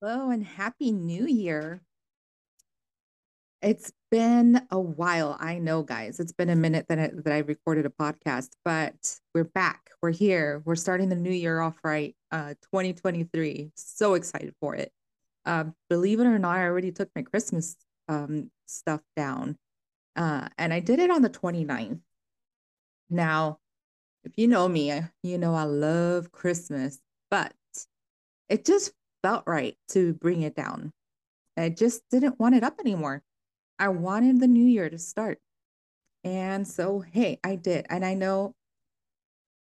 Hello and happy new year. It's been a while. I know, guys. It's been a minute that I, that I recorded a podcast, but we're back. We're here. We're starting the new year off right. Uh 2023. So excited for it. Uh, believe it or not, I already took my Christmas um stuff down. Uh and I did it on the 29th. Now, if you know me, you know I love Christmas, but it just felt right to bring it down. I just didn't want it up anymore. I wanted the new year to start. And so, hey, I did. And I know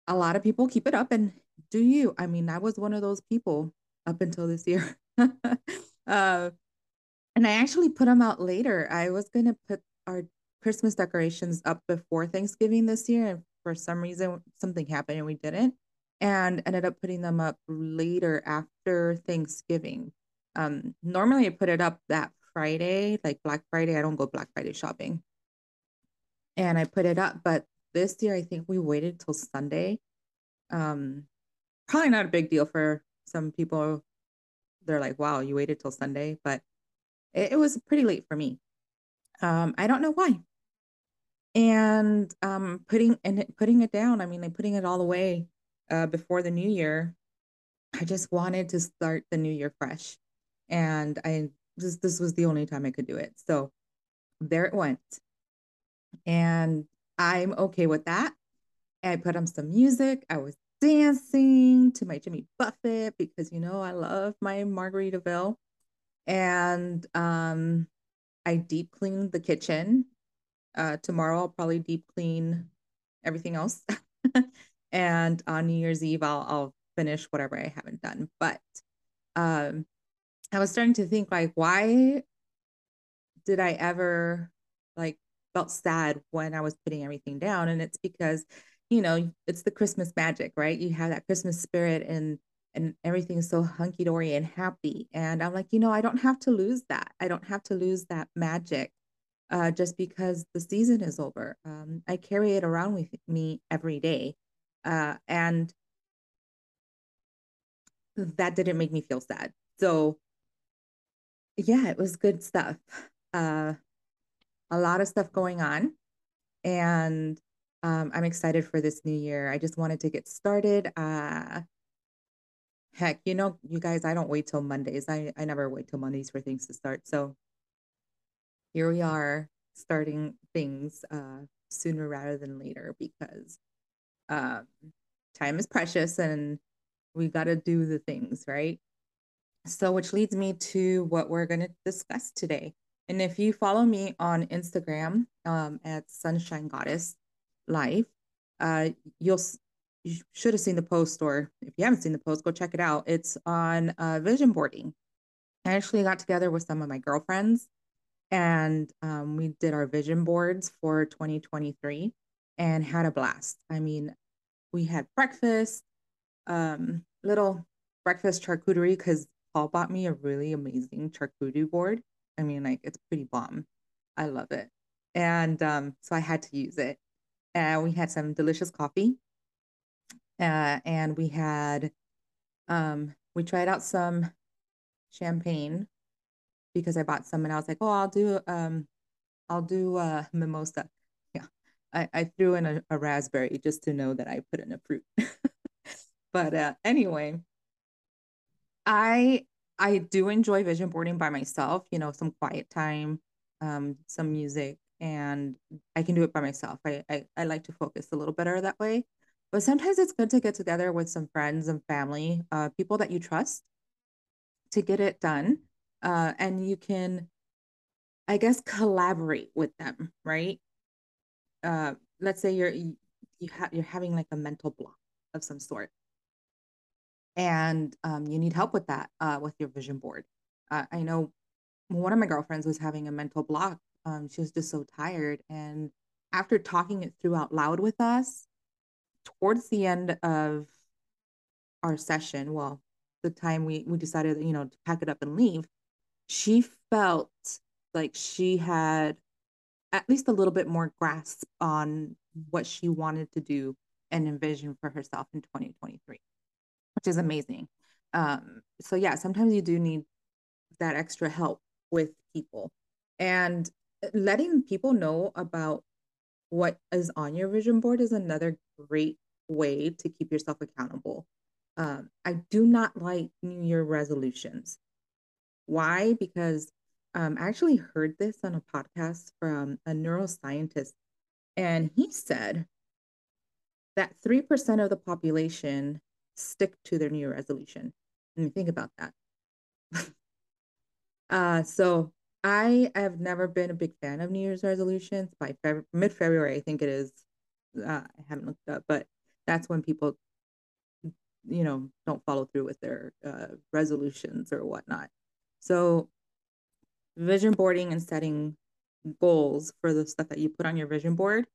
a lot of people keep it up. And do you? I mean, I was one of those people up until this year. uh, and I actually put them out later. I was going to put our Christmas decorations up before Thanksgiving this year. And for some reason, something happened and we didn't. And ended up putting them up later after Thanksgiving. Um, normally I put it up that Friday, like Black Friday. I don't go Black Friday shopping. And I put it up, but this year I think we waited till Sunday. Um, probably not a big deal for some people. They're like, wow, you waited till Sunday, but it, it was pretty late for me. Um, I don't know why. And um, putting and putting it down, I mean, like putting it all away uh, before the new year. I just wanted to start the new year fresh, and I just this was the only time I could do it. So there it went, and I'm okay with that. I put on some music. I was dancing to my Jimmy Buffett because you know I love my Margaritaville, and um, I deep cleaned the kitchen. Uh, tomorrow I'll probably deep clean everything else. and on New Year's Eve I'll I'll finish whatever I haven't done. But um I was starting to think like why did I ever like felt sad when I was putting everything down and it's because you know it's the Christmas magic, right? You have that Christmas spirit and and everything's so hunky dory and happy. And I'm like, you know, I don't have to lose that. I don't have to lose that magic uh, just because the season is over. Um, I carry it around with me every day. Uh, and that didn't make me feel sad. So, yeah, it was good stuff. Uh, a lot of stuff going on. And um, I'm excited for this new year. I just wanted to get started. Uh, heck, you know, you guys, I don't wait till Mondays. I, I never wait till Mondays for things to start. So here we are starting things uh, sooner rather than later because um, time is precious and we got to do the things, right? So, which leads me to what we're going to discuss today. And if you follow me on Instagram um, at Sunshine Goddess Life, uh, you'll you should have seen the post, or if you haven't seen the post, go check it out. It's on uh, vision boarding. I actually got together with some of my girlfriends and um, we did our vision boards for 2023 and had a blast. I mean, we had breakfast, um, little breakfast charcuterie because Paul bought me a really amazing charcuterie board. I mean, like it's pretty bomb. I love it. And um, so I had to use it. And we had some delicious coffee. Uh, and we had, um, we tried out some champagne because I bought some and I was like, oh, I'll do um I'll do uh mimosa. I, I threw in a, a raspberry just to know that I put in a fruit. but uh anyway, I I do enjoy vision boarding by myself, you know, some quiet time, um, some music, and I can do it by myself. I, I, I like to focus a little better that way. But sometimes it's good to get together with some friends and family, uh, people that you trust to get it done uh, and you can i guess collaborate with them right uh, let's say you're you, you have you're having like a mental block of some sort. And um, you need help with that uh, with your vision board. Uh, i know one of my girlfriends was having a mental block. Um, she was just so tired. And after talking it through out loud with us towards the end of our session well the time we we decided you know to pack it up and leave she felt like she had at least a little bit more grasp on what she wanted to do and envision for herself in 2023, which is amazing. Um, so yeah, sometimes you do need that extra help with people and letting people know about what is on your vision board is another great way to keep yourself accountable. Um, I do not like New Year resolutions. Why? Because um, I actually heard this on a podcast from a neuroscientist, and he said that 3% of the population stick to their New Year resolution. And think about that. uh, so I have never been a big fan of New Year's resolutions. By mid February, I think it is. Uh, I haven't looked up, but that's when people, you know, don't follow through with their uh, resolutions or whatnot. So, vision boarding and setting goals for the stuff that you put on your vision board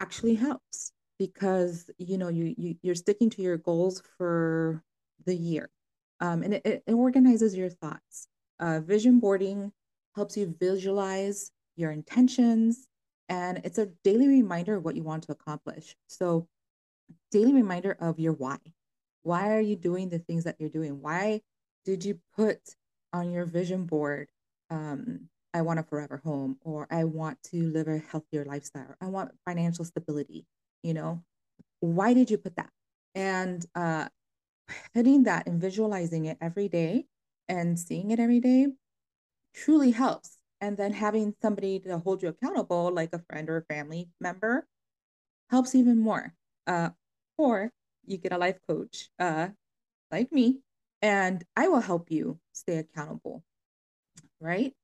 actually helps because you know you, you you're sticking to your goals for the year um, and it, it organizes your thoughts uh, vision boarding helps you visualize your intentions, and it's a daily reminder of what you want to accomplish. So, daily reminder of your why. Why are you doing the things that you're doing? Why did you put on your vision board, um, I want a forever home, or I want to live a healthier lifestyle, I want financial stability? You know, why did you put that? And uh, putting that and visualizing it every day and seeing it every day truly helps. And then having somebody to hold you accountable, like a friend or a family member, helps even more. Uh, or you get a life coach uh, like me, and I will help you stay accountable. Right?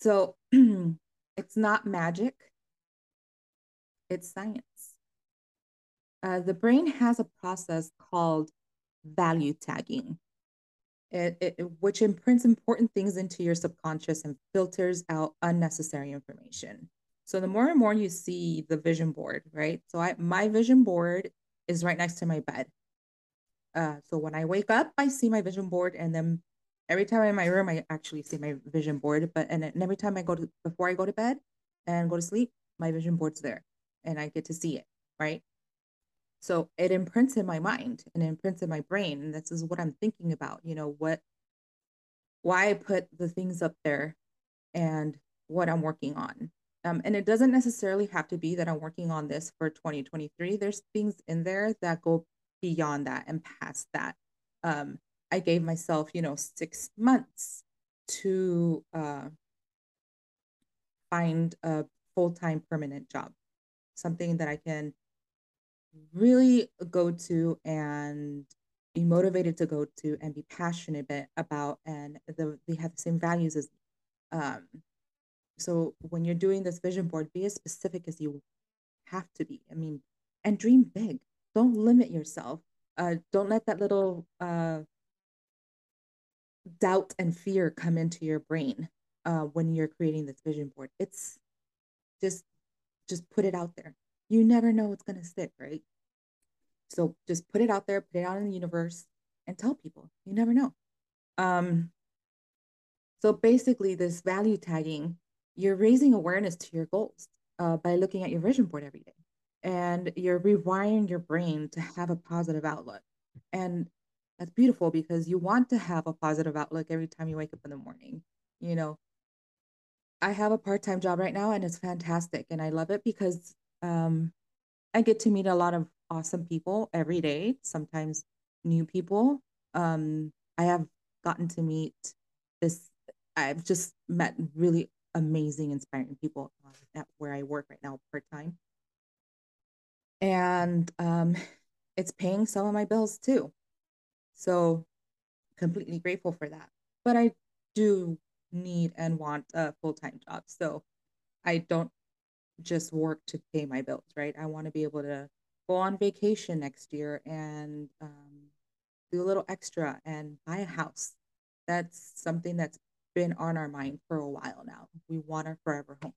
So it's not magic, it's science. Uh, the brain has a process called value tagging it, it, which imprints important things into your subconscious and filters out unnecessary information. So the more and more you see the vision board, right? So I my vision board is right next to my bed. Uh, so when I wake up, I see my vision board, and then every time I'm in my room, I actually see my vision board. But and, and every time I go to before I go to bed and go to sleep, my vision board's there, and I get to see it, right? So it imprints in my mind and imprints in my brain. And this is what I'm thinking about, you know, what, why I put the things up there and what I'm working on. Um, and it doesn't necessarily have to be that I'm working on this for 2023. There's things in there that go beyond that and past that. Um, I gave myself, you know, six months to uh, find a full time permanent job, something that I can really go to and be motivated to go to and be passionate about and the, they have the same values as um so when you're doing this vision board be as specific as you have to be i mean and dream big. Don't limit yourself. Uh don't let that little uh doubt and fear come into your brain uh when you're creating this vision board it's just just put it out there you never know what's to stick, right? So just put it out there, put it out in the universe, and tell people. You never know. Um, so basically, this value tagging, you're raising awareness to your goals uh, by looking at your vision board every day, and you're rewiring your brain to have a positive outlook. And that's beautiful because you want to have a positive outlook every time you wake up in the morning. You know, I have a part time job right now, and it's fantastic, and I love it because um, I get to meet a lot of awesome people every day, sometimes new people. Um, I have gotten to meet this, I've just met really amazing, inspiring people at where I work right now part time. And um, it's paying some of my bills too. So, completely grateful for that. But I do need and want a full time job. So, I don't just work to pay my bills, right? I want to be able to go on vacation next year and um, do a little extra and buy a house. That's something that's been on our mind for a while now. We want our forever home.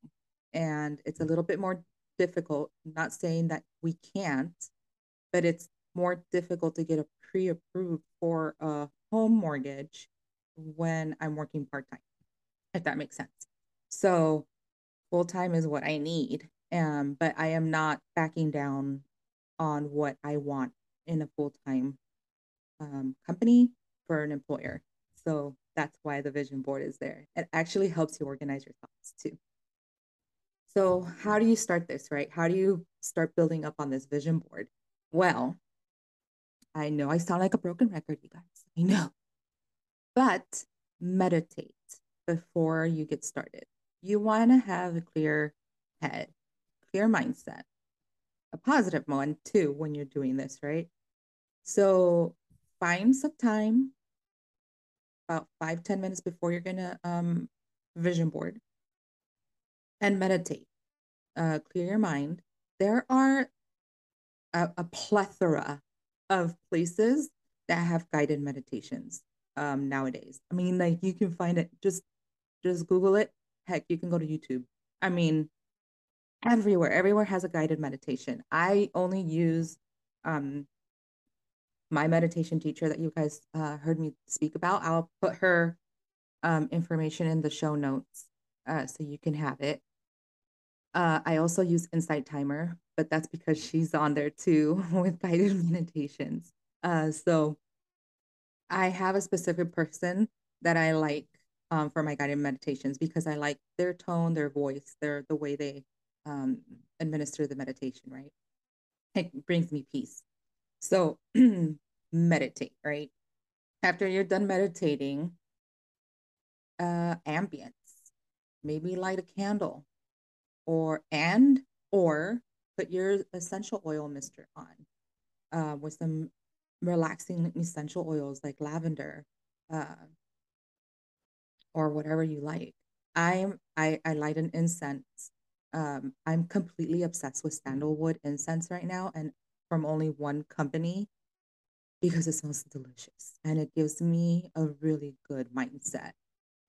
And it's a little bit more difficult. Not saying that we can't, but it's more difficult to get a pre approved for a home mortgage when I'm working part time, if that makes sense. So full time is what I need. Um, but I am not backing down on what I want in a full time um, company for an employer. So that's why the vision board is there. It actually helps you organize your thoughts too. So, how do you start this, right? How do you start building up on this vision board? Well, I know I sound like a broken record, you guys. I know. But meditate before you get started. You want to have a clear head, clear mindset, a positive one too when you're doing this, right? So find some time, about five ten minutes before you're gonna um, vision board and meditate. Uh, clear your mind. There are a, a plethora of places that have guided meditations um, nowadays. I mean, like you can find it just just Google it. Heck, you can go to YouTube. I mean, everywhere, everywhere has a guided meditation. I only use um, my meditation teacher that you guys uh, heard me speak about. I'll put her um, information in the show notes uh, so you can have it. Uh, I also use Insight Timer, but that's because she's on there too with guided meditations. Uh, so I have a specific person that I like um, for my guided meditations because I like their tone, their voice, their the way they um, administer the meditation. Right, it brings me peace. So meditate. Right after you're done meditating, uh, ambience. Maybe light a candle, or and or put your essential oil mister on uh, with some relaxing essential oils like lavender uh, or whatever you like. I'm I I light an incense. Um, I'm completely obsessed with sandalwood incense right now, and from only one company because it smells delicious and it gives me a really good mindset.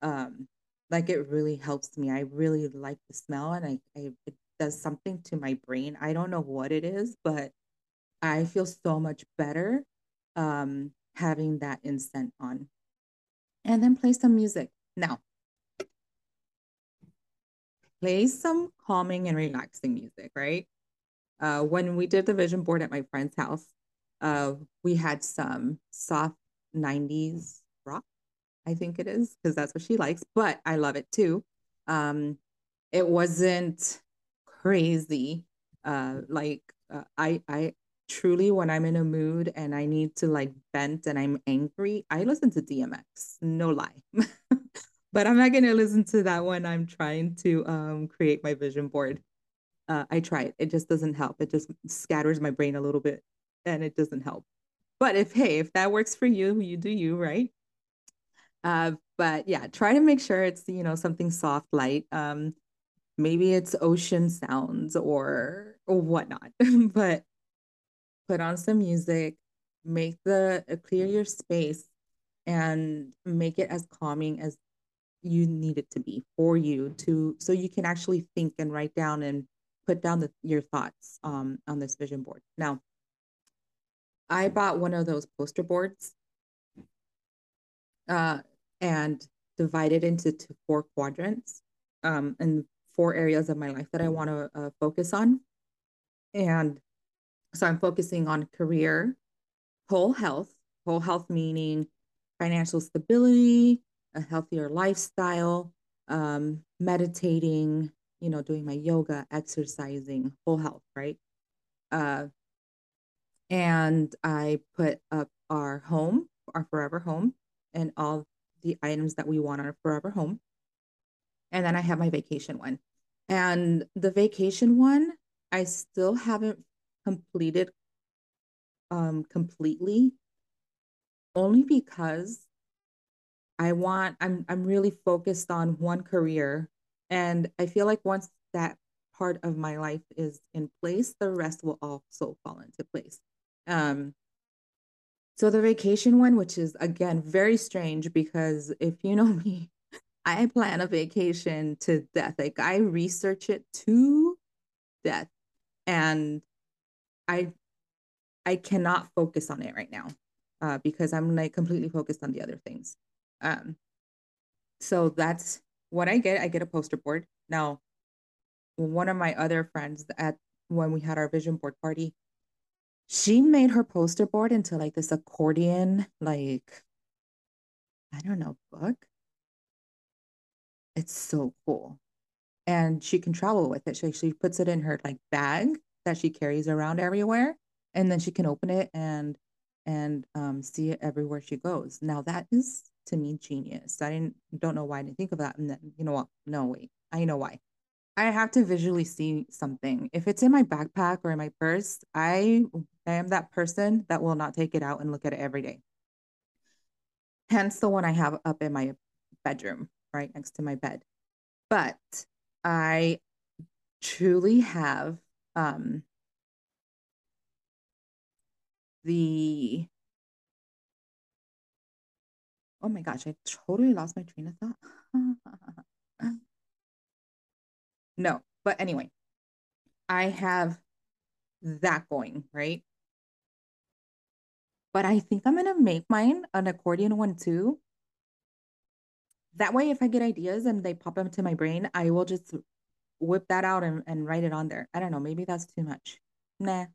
Um, like it really helps me. I really like the smell, and I, I it does something to my brain. I don't know what it is, but I feel so much better um, having that incense on. And then play some music. Now, play some calming and relaxing music, right? Uh, when we did the vision board at my friend's house, uh, we had some soft 90s rock, I think it is, because that's what she likes, but I love it too. Um, it wasn't crazy. Uh, like uh, I, I truly, when I'm in a mood and I need to like vent and I'm angry, I listen to DMX, no lie. but I'm not gonna listen to that when I'm trying to um, create my vision board. Uh, I try it; it just doesn't help. It just scatters my brain a little bit, and it doesn't help. But if hey, if that works for you, you do you, right? Uh, but yeah, try to make sure it's you know something soft, light. Um, maybe it's ocean sounds or whatnot. but put on some music, make the uh, clear your space, and make it as calming as you need it to be for you to so you can actually think and write down and put down the, your thoughts um, on this vision board. Now, I bought one of those poster boards uh, and divided into four quadrants um, and four areas of my life that I want to uh, focus on. And so I'm focusing on career, whole health, whole health meaning financial stability, a healthier lifestyle, um, meditating, you know, doing my yoga, exercising, whole health, right? Uh, and I put up our home, our forever home, and all the items that we want our forever home. And then I have my vacation one. And the vacation one, I still haven't completed um, completely, only because I want I'm I'm really focused on one career and I feel like once that part of my life is in place, the rest will also fall into place. Um so the vacation one, which is again very strange because if you know me, I plan a vacation to death. Like I research it to death. And I I cannot focus on it right now uh, because I'm like completely focused on the other things. Um, so that's what I get. I get a poster board. Now, one of my other friends at when we had our vision board party, she made her poster board into like this accordion, like I don't know, book. It's so cool. And she can travel with it. She, she puts it in her like bag that she carries around everywhere. And then she can open it and and um, see it everywhere she goes. Now that is to me genius. I didn't don't know why I didn't think of that. And then you know what? No, wait. I know why. I have to visually see something. If it's in my backpack or in my purse, I am that person that will not take it out and look at it every day. Hence the one I have up in my bedroom, right next to my bed. But I truly have um the oh my gosh, I totally lost my train of thought. no, but anyway, I have that going, right? But I think I'm gonna make mine an accordion one too. That way, if I get ideas and they pop into my brain, I will just whip that out and, and write it on there. I don't know, maybe that's too much. Nah,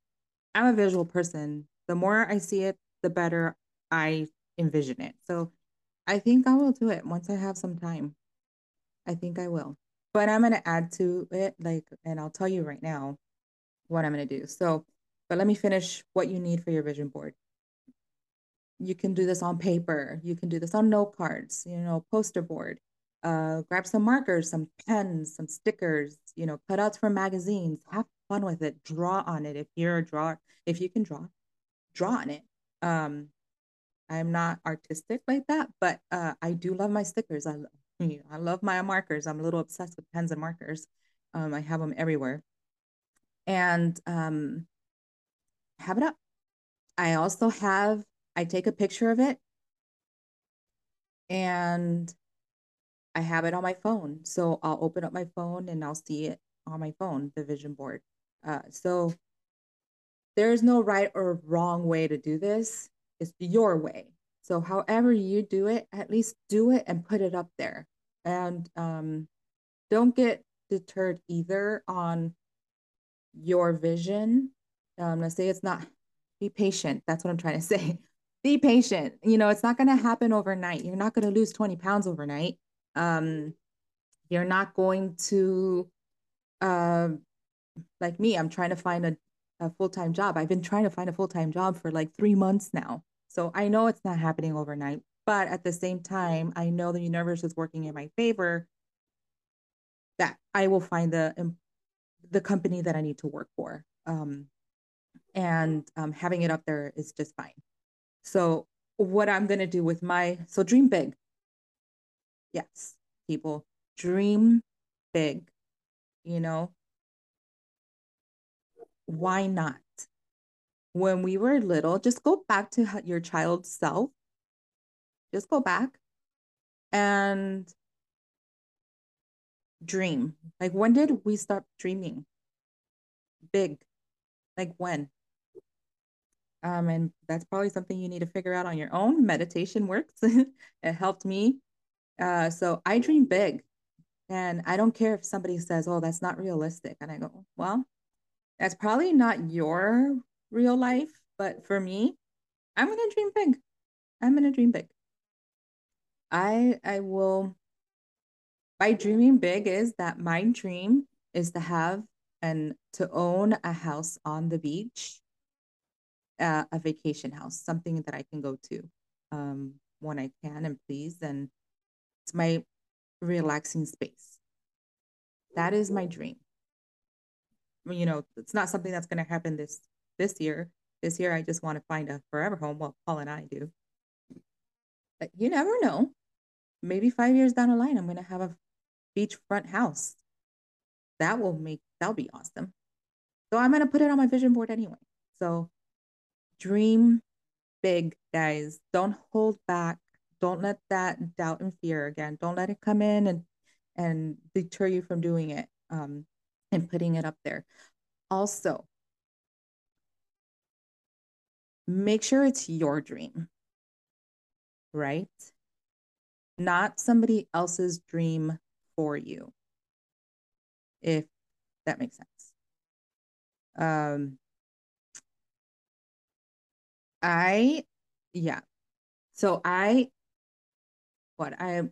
I'm a visual person. The more I see it, the better I envision it. So I think I will do it once I have some time. I think I will. But I'm going to add to it, like, and I'll tell you right now what I'm going to do. So, but let me finish what you need for your vision board. You can do this on paper. You can do this on note cards, you know, poster board. Uh, grab some markers, some pens, some stickers, you know, cutouts from magazines. Have fun with it. Draw on it. If you're a drawer, if you can draw, draw on it. Um, I'm not artistic like that, but uh, I do love my stickers. I, I love my markers. I'm a little obsessed with pens and markers. Um, I have them everywhere. And um, have it up. I also have, I take a picture of it and I have it on my phone. So I'll open up my phone and I'll see it on my phone, the vision board. Uh, so there's no right or wrong way to do this. It's your way. So however you do it, at least do it and put it up there. And um, don't get deterred either on your vision. Um, let's say it's not, be patient. That's what I'm trying to say. Be patient. You know, it's not going to happen overnight. You're not going to lose 20 pounds overnight. Um, you're not going to, uh, like me, I'm trying to find a, a full time job. I've been trying to find a full time job for like three months now. So I know it's not happening overnight, but at the same time, I know the universe is working in my favor that I will find the the company that I need to work for. Um, and um, having it up there is just fine. So what I'm going to do with my so dream big. Yes, people dream big. You know, why not? when we were little, just go back to your child self. Just go back and dream. Like, when did we start dreaming big? Like, when? Um, and that's probably something you need to figure out on your own. Meditation works. it helped me. Uh, so I dream big. And I don't care if somebody says, oh, that's not realistic. And I go, well, that's probably not your real life. But for me, I'm gonna dream big. I'm gonna dream big. I I will by dreaming big is that my dream is to have and to own a house on the beach, uh, a vacation house, something that I can go to um, when I can and please. And it's my relaxing space. That is my dream. You know, it's not something that's going to happen this this year. This year, I just want to find a forever home. Well, Paul and I do. But you never know. Maybe five years down the line, I'm going to have a beachfront house. That will make, that'll be awesome. So I'm going to put it on my vision board anyway. So dream big, guys. Don't hold back. Don't let that doubt and fear again. Don't let it come in and and deter you from doing it um, and putting it up there. Also, make sure it's your dream, right? Not somebody else's dream for you, if that makes sense. Um, I, yeah. So I what I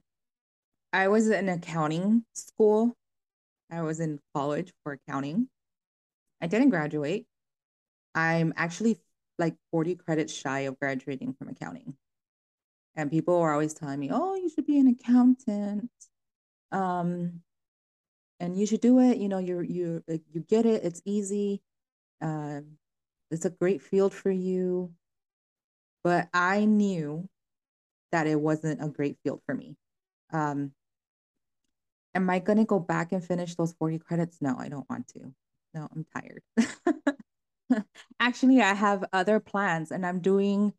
I was in accounting school. I was in college for accounting. I didn't graduate. I'm actually like 40 credits shy of graduating from accounting. And people were always telling me, "Oh, you should be an accountant." Um and you should do it, you know, you're you you get it, it's easy. Uh, it's a great field for you. But I knew that it wasn't a great field for me. Um, am I going to go back and finish those 40 credits? No, I don't want to. No, I'm tired. Actually, I have other plans and I'm doing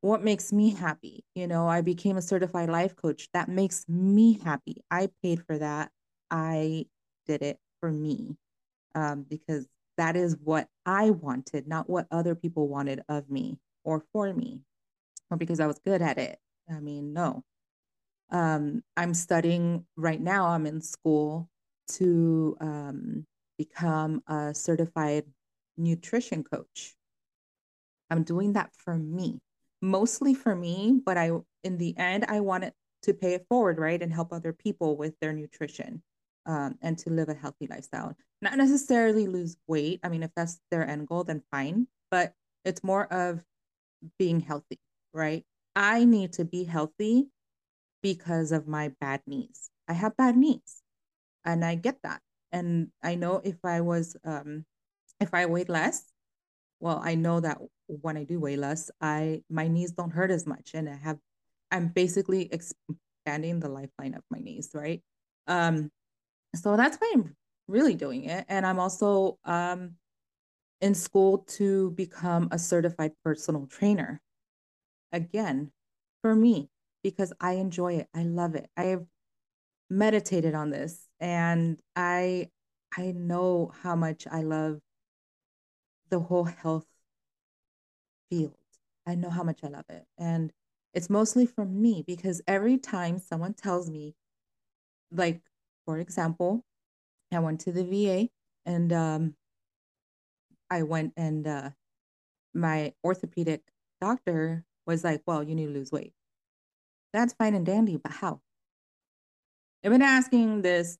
what makes me happy. You know, I became a certified life coach. That makes me happy. I paid for that. I did it for me um, because that is what I wanted, not what other people wanted of me or for me, or because I was good at it. I mean, no. Um, I'm studying right now, I'm in school to um, become a certified nutrition coach. I'm doing that for me, mostly for me, but I, in the end, I want it to pay it forward, right? And help other people with their nutrition um, and to live a healthy lifestyle. Not necessarily lose weight. I mean, if that's their end goal, then fine. But it's more of being healthy, right? I need to be healthy because of my bad knees. I have bad knees and I get that. And I know if I was, um, if I weighed less, well, I know that when I do weigh less, I, my knees don't hurt as much. And I have, I'm basically expanding the lifeline of my knees, right? Um, so that's why I'm really doing it. And I'm also um, in school to become a certified personal trainer. Again, for me, because I enjoy it. I love it. I have meditated on this and I I know how much I love the whole health field. I know how much I love it. And it's mostly for me because every time someone tells me like for example, I went to the VA and um, I went and uh, my orthopedic doctor was like, well, you need to lose weight. That's fine and dandy, but how? I've been asking this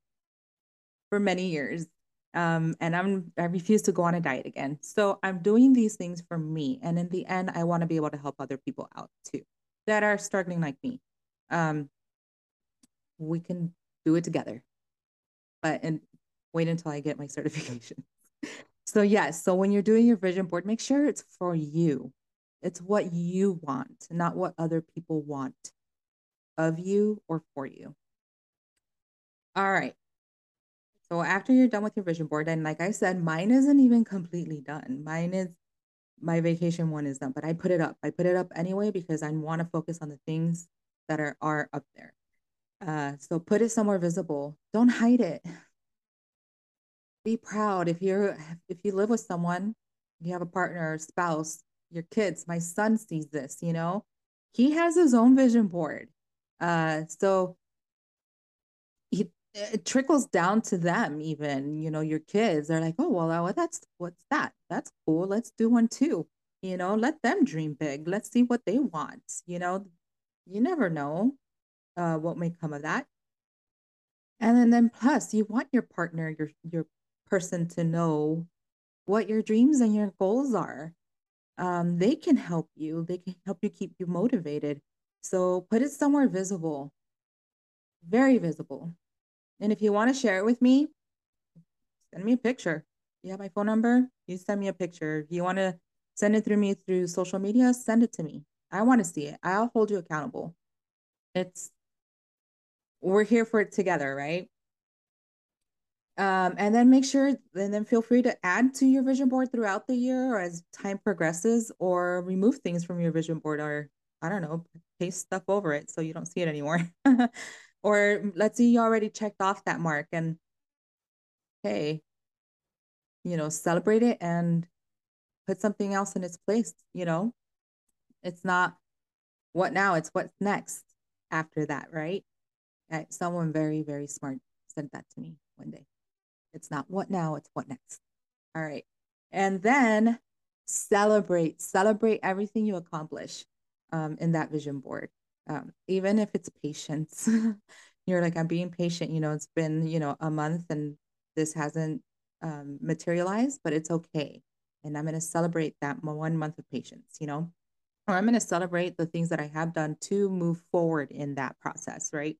for many years. Um, and I'm I refuse to go on a diet again. So I'm doing these things for me. And in the end, I want to be able to help other people out too that are struggling like me. Um, we can do it together but and wait until I get my certification. So yes, so when you're doing your vision board, make sure it's for you. It's what you want, not what other people want of you or for you. All right. So after you're done with your vision board, and like I said, mine isn't even completely done. Mine is my vacation one is done, but I put it up. I put it up anyway because I want to focus on the things that are are up there. Uh, so put it somewhere visible. Don't hide it. Be proud. If you're if you live with someone, you have a partner, spouse, your kids. My son sees this. You know, he has his own vision board. Uh, so he, it trickles down to them. Even you know, your kids. They're like, oh well, that's what's that? That's cool. Let's do one too. You know, let them dream big. Let's see what they want. You know, you never know uh, what may come of that. And then, then plus you want your partner, your your person to know what your dreams and your goals are. Um, they can help you. They can help you keep you motivated. So put it somewhere visible, very visible. And if you want to share it with me, send me a picture. You have my phone number. You send me a picture. If you want to send it through me through social media, send it to me. I want to see it. I'll hold you accountable. It's we're here for it together, right? Um, and then make sure, and then feel free to add to your vision board throughout the year or as time progresses, or remove things from your vision board, or I don't know, paste stuff over it so you don't see it anymore. or let's say you already checked off that mark, and hey, you know, celebrate it and put something else in its place. You know, it's not what now, it's what's next after that, right? someone very, very smart said that to me one day. It's not what now, it's what next. All right. And then celebrate, celebrate everything you accomplish um, in that vision board. Um, even if it's patience, you're like, I'm being patient. You know, it's been, you know, a month and this hasn't um, materialized, but it's okay. And I'm going to celebrate that one month of patience, you know, or I'm going to celebrate the things that I have done to move forward in that process, right?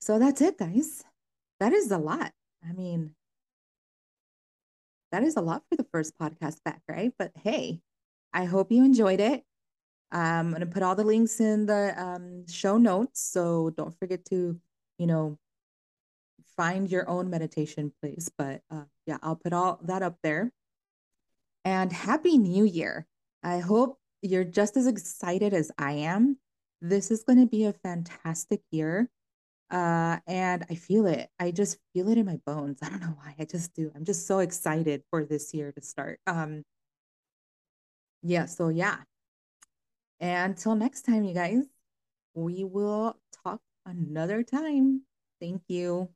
So that's it, guys. That is a lot. I mean, that is a lot for the first podcast back, right? But hey, I hope you enjoyed it. I'm going to put all the links in the um, show notes. So don't forget to, you know, find your own meditation place. But uh, yeah, I'll put all that up there. And Happy New Year. I hope you're just as excited as I am. This is going to be a fantastic year. Uh, and I feel it. I just feel it in my bones. I don't know why. I just do. I'm just so excited for this year to start. Um, yeah, so yeah. Until next time, you guys, we will talk another time. Thank you.